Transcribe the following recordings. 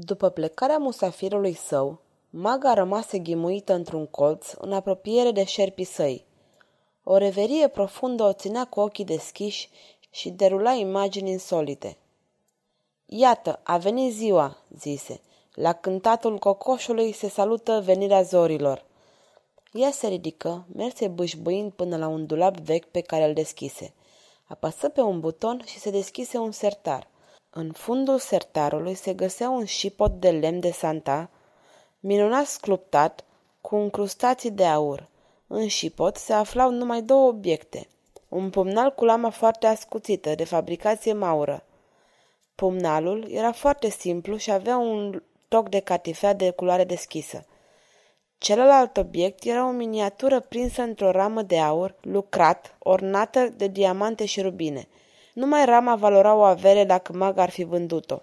După plecarea musafirului său, maga rămase ghimuită într-un colț, în apropiere de șerpii săi. O reverie profundă o ținea cu ochii deschiși și derula imagini insolite. Iată, a venit ziua, zise. La cântatul cocoșului se salută venirea zorilor. Ea se ridică, merse bâșbâind până la un dulap vechi pe care îl deschise. Apăsă pe un buton și se deschise un sertar – în fundul sertarului se găsea un șipot de lemn de santa, minunat sculptat, cu încrustații de aur. În șipot se aflau numai două obiecte. Un pumnal cu lama foarte ascuțită, de fabricație maură. Pumnalul era foarte simplu și avea un toc de catifea de culoare deschisă. Celălalt obiect era o miniatură prinsă într-o ramă de aur, lucrat, ornată de diamante și rubine – numai rama valora o avere dacă mag ar fi vândut-o.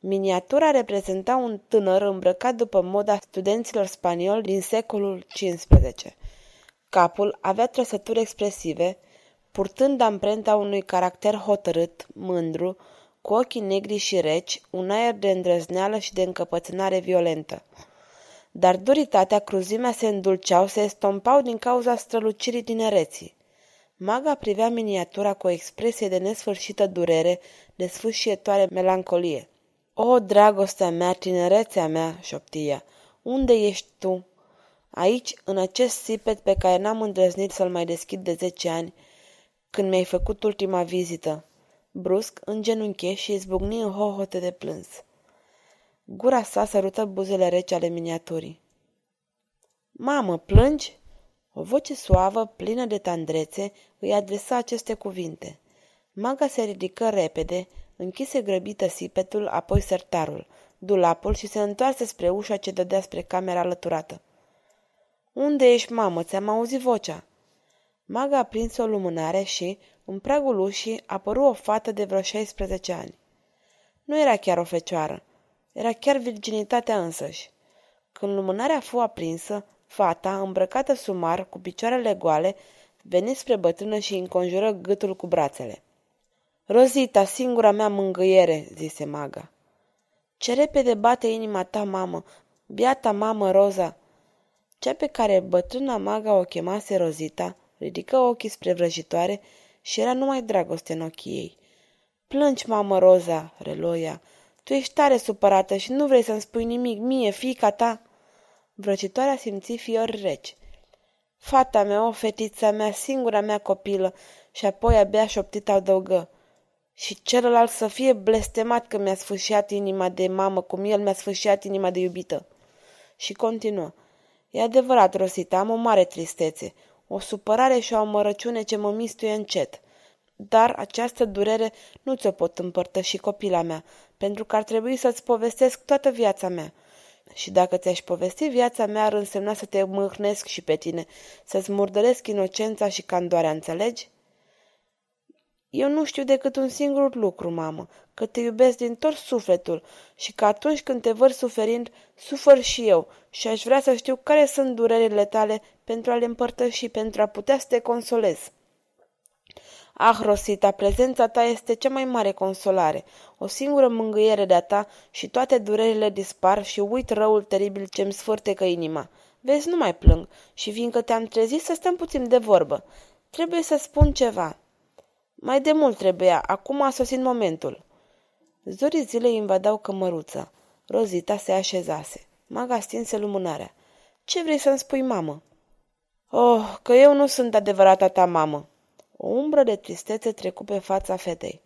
Miniatura reprezenta un tânăr îmbrăcat după moda studenților spanioli din secolul XV. Capul avea trăsături expresive, purtând amprenta unui caracter hotărât, mândru, cu ochii negri și reci, un aer de îndrăzneală și de încăpățânare violentă. Dar duritatea, cruzimea se îndulceau, se estompau din cauza strălucirii tinereții. Maga privea miniatura cu o expresie de nesfârșită durere, de sfâșietoare melancolie. O, dragostea mea, tinerețea mea, șoptia, unde ești tu? Aici, în acest sipet pe care n-am îndrăznit să-l mai deschid de zece ani, când mi-ai făcut ultima vizită. Brusc, îngenunche și izbucni în hohote de plâns. Gura sa sărută buzele rece ale miniaturii. Mamă, plângi?" O voce suavă, plină de tandrețe, îi adresa aceste cuvinte. Maga se ridică repede, închise grăbită sipetul, apoi sertarul, dulapul și se întoarse spre ușa ce dădea spre camera alăturată. Unde ești, mamă? Ți-am auzit vocea." Maga a prins o lumânare și, în pragul ușii, apăru o fată de vreo 16 ani. Nu era chiar o fecioară, era chiar virginitatea însăși. Când lumânarea fu aprinsă, Fata, îmbrăcată sumar, cu picioarele goale, veni spre bătrână și înconjură gâtul cu brațele. Rozita, singura mea mângâiere, zise maga. Ce repede bate inima ta, mamă, biata mamă Roza. Cea pe care bătrâna maga o chemase Rozita, ridică ochii spre vrăjitoare și era numai dragoste în ochii ei. Plângi, mamă Roza, reloia. Tu ești tare supărată și nu vrei să-mi spui nimic mie, fiica ta. Vrăcitoarea simți fiori reci. Fata mea, o fetița mea, singura mea copilă, și apoi abia șoptit adăugă. Și celălalt să fie blestemat că mi-a sfâșiat inima de mamă, cum el mi-a sfâșiat inima de iubită. Și continuă. E adevărat, Rosita, am o mare tristețe, o supărare și o amărăciune ce mă mistuie încet. Dar această durere nu ți-o pot împărtăși copila mea, pentru că ar trebui să-ți povestesc toată viața mea. Și dacă ți-aș povesti viața mea, ar însemna să te mâhnesc și pe tine, să-ți murdăresc inocența și candoarea, înțelegi? Eu nu știu decât un singur lucru, mamă, că te iubesc din tot sufletul și că atunci când te văd suferind, sufăr și eu și aș vrea să știu care sunt durerile tale pentru a le împărtăși, pentru a putea să te consolez. Ah, Rosita, prezența ta este cea mai mare consolare, o singură mângâiere de-a ta și toate durerile dispar și uit răul teribil ce-mi sfârtecă inima. Vezi, nu mai plâng și fiindcă te-am trezit să stăm puțin de vorbă. Trebuie să spun ceva. Mai de mult trebuia, acum a sosit momentul. Zorii zilei invadau cămăruța. Rozita se așezase. Maga stinse lumânarea. Ce vrei să-mi spui, mamă? Oh, că eu nu sunt adevărata ta mamă, o umbră de tristețe trecu pe fața fetei.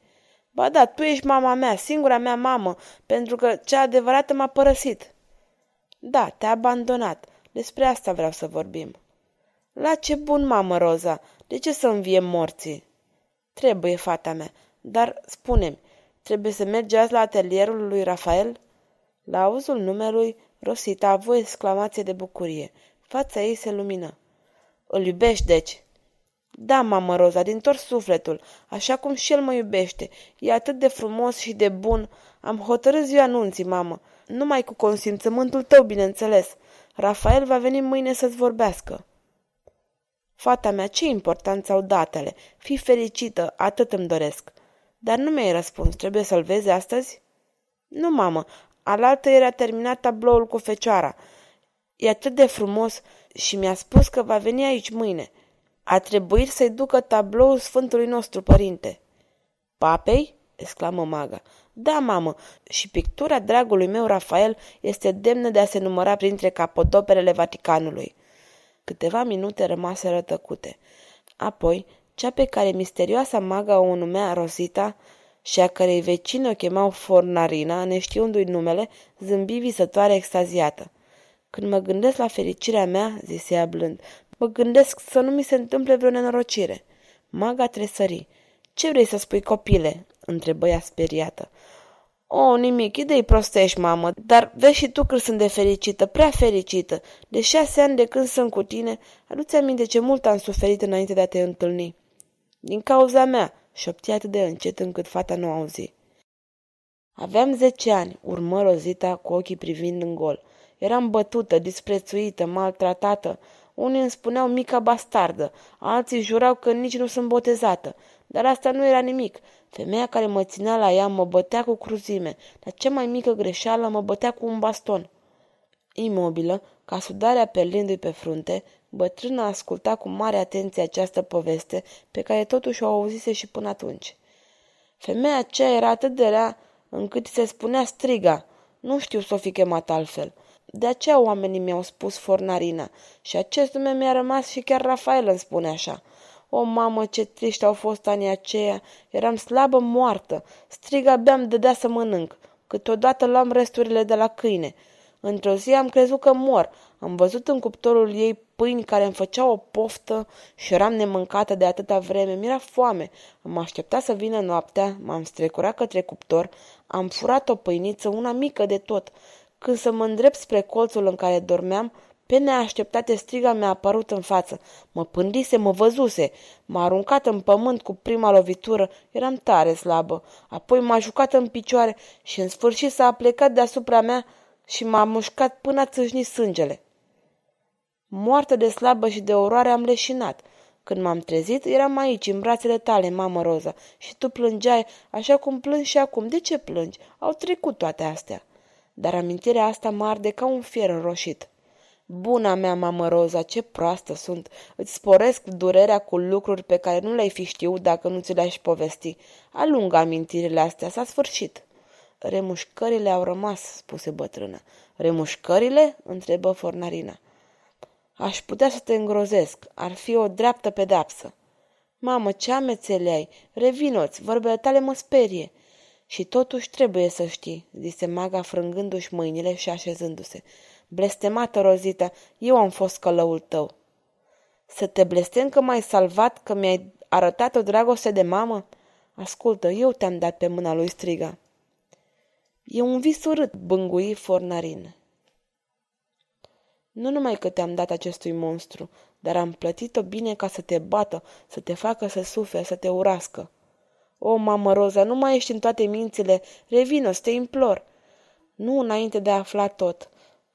Ba da, tu ești mama mea, singura mea mamă, pentru că cea adevărată m-a părăsit. Da, te-a abandonat. Despre asta vreau să vorbim. La ce bun, mamă Roza, de ce să înviem morții? Trebuie, fata mea, dar spune-mi, trebuie să mergi azi la atelierul lui Rafael? La auzul numelui, Rosita a avut exclamație de bucurie. Fața ei se lumină. Îl iubești, deci? Da, mamă Roza, din tot sufletul, așa cum și el mă iubește. E atât de frumos și de bun. Am hotărât ziua anunții, mamă. Numai cu consimțământul tău, bineînțeles. Rafael va veni mâine să-ți vorbească. Fata mea, ce importanță au datele? Fii fericită, atât îmi doresc. Dar nu mi-ai răspuns, trebuie să-l vezi astăzi? Nu, mamă, alaltă era terminat tabloul cu fecioara. E atât de frumos și mi-a spus că va veni aici mâine. A trebuit să-i ducă tabloul Sfântului nostru părinte. Papei? exclamă maga. Da, mamă, și pictura dragului meu Rafael este demnă de a se număra printre capodoperele Vaticanului. Câteva minute rămase rătăcute. Apoi, cea pe care misterioasa maga o numea Rosita și a cărei vecină o chemau Fornarina, neștiundu-i numele, zâmbi visătoare extaziată. Când mă gândesc la fericirea mea, zise ea blând, mă gândesc să nu mi se întâmple vreo nenorocire. Maga tresări. Ce vrei să spui, copile?" întrebă ea speriată. O, nimic, idei prostești, mamă, dar vezi și tu că sunt de fericită, prea fericită. De șase ani de când sunt cu tine, aduți aminte ce mult am suferit înainte de a te întâlni. Din cauza mea, șopti atât de încet încât fata nu auzi. Aveam zece ani, urmă Rozita cu ochii privind în gol. Eram bătută, disprețuită, maltratată. Unii îmi spuneau mica bastardă, alții jurau că nici nu sunt botezată. Dar asta nu era nimic. Femeia care mă ținea la ea mă bătea cu cruzime. La cea mai mică greșeală mă bătea cu un baston. Imobilă, ca sudarea perlindu-i pe frunte, bătrâna asculta cu mare atenție această poveste, pe care totuși o auzise și până atunci. Femeia aceea era atât de rea încât se spunea striga. Nu știu să o fi chemat altfel. De aceea oamenii mi-au spus Fornarina și acest nume mi-a rămas și chiar Rafael îmi spune așa. O, mamă, ce triști au fost anii aceia! Eram slabă moartă. Strig abia îmi dădea să mănânc. Câteodată luam resturile de la câine. Într-o zi am crezut că mor. Am văzut în cuptorul ei pâini care îmi făceau o poftă și eram nemâncată de atâta vreme. Mi-era foame. Am așteptat să vină noaptea, m-am strecurat către cuptor, am furat o pâiniță, una mică de tot. Când să mă îndrept spre colțul în care dormeam, pe neașteptate striga mi-a apărut în față. Mă pândise, mă văzuse. M-a aruncat în pământ cu prima lovitură. Eram tare slabă. Apoi m-a jucat în picioare și în sfârșit s-a plecat deasupra mea și m-a mușcat până a țâșni sângele. Moartă de slabă și de oroare am leșinat. Când m-am trezit, eram aici, în brațele tale, mamă Roza, și tu plângeai, așa cum plângi și acum. De ce plângi? Au trecut toate astea. Dar amintirea asta mă arde ca un fier înroșit. Buna mea, mamă Roza, ce proastă sunt. Îți sporesc durerea cu lucruri pe care nu le-ai fi știut dacă nu ți le-aș povesti. Alungă amintirile astea, s-a sfârșit. Remușcările au rămas, spuse bătrâna. Remușcările? întrebă Fornarina. Aș putea să te îngrozesc. Ar fi o dreaptă pedapsă. Mamă, ce amețele ai! Revinoți, vorbele tale mă sperie. Și totuși trebuie să știi, zise maga frângându-și mâinile și așezându-se. Blestemată, Rozita, eu am fost călăul tău. Să te blestem că m-ai salvat, că mi-ai arătat o dragoste de mamă? Ascultă, eu te-am dat pe mâna lui striga. E un vis urât, bângui Fornarin. Nu numai că te-am dat acestui monstru, dar am plătit-o bine ca să te bată, să te facă să suferi, să te urască. O, mamă Roza, nu mai ești în toate mințile, revină, să te implor. Nu înainte de a afla tot.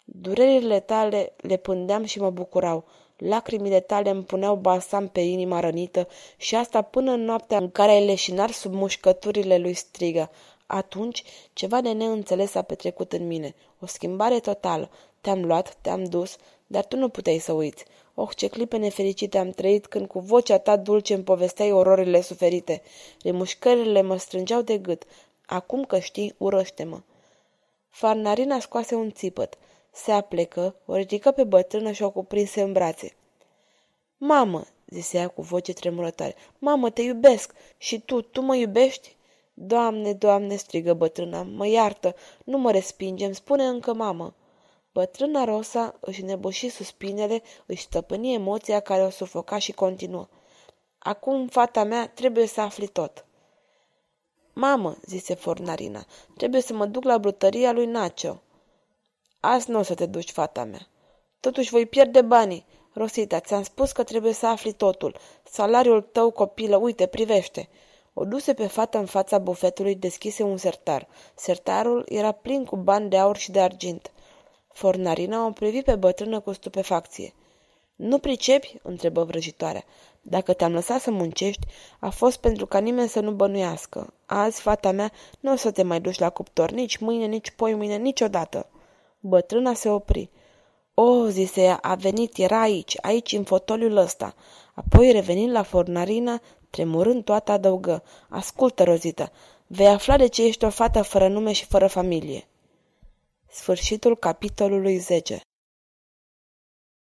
Durerile tale le pândeam și mă bucurau. Lacrimile tale îmi puneau balsam pe inima rănită și asta până în noaptea în care ai leșinat sub mușcăturile lui strigă. Atunci, ceva de neînțeles a petrecut în mine. O schimbare totală. Te-am luat, te-am dus, dar tu nu puteai să uiți. Oh, ce clipe nefericite am trăit când cu vocea ta dulce îmi povesteai ororile suferite. Remușcările mă strângeau de gât. Acum că știi, urăște-mă. Farnarina scoase un țipăt. Se aplecă, o ridică pe bătrână și o cuprinse în brațe. Mamă, zise ea cu voce tremurătoare, mamă, te iubesc și tu, tu mă iubești? Doamne, doamne, strigă bătrâna, mă iartă, nu mă respingem, spune încă mamă. Bătrâna Rosa își nebuși suspinele, își stăpâni emoția care o sufoca și continuă. Acum, fata mea, trebuie să afli tot. Mamă, zise Fornarina, trebuie să mă duc la brutăria lui Nacio. Azi nu o să te duci, fata mea. Totuși voi pierde banii. Rosita, ți-am spus că trebuie să afli totul. Salariul tău, copilă, uite, privește. O duse pe fată în fața bufetului, deschise un sertar. Sertarul era plin cu bani de aur și de argint. Fornarina o privi pe bătrână cu stupefacție. Nu pricepi?" întrebă vrăjitoarea. Dacă te-am lăsat să muncești, a fost pentru ca nimeni să nu bănuiască. Azi, fata mea, nu o să te mai duci la cuptor, nici mâine, nici poi mâine, niciodată. Bătrâna se opri. O, zise ea, a venit, era aici, aici, în fotoliul ăsta. Apoi, revenind la fornarina, tremurând toată, adăugă. Ascultă, Rozita, vei afla de ce ești o fată fără nume și fără familie. Sfârșitul capitolului 10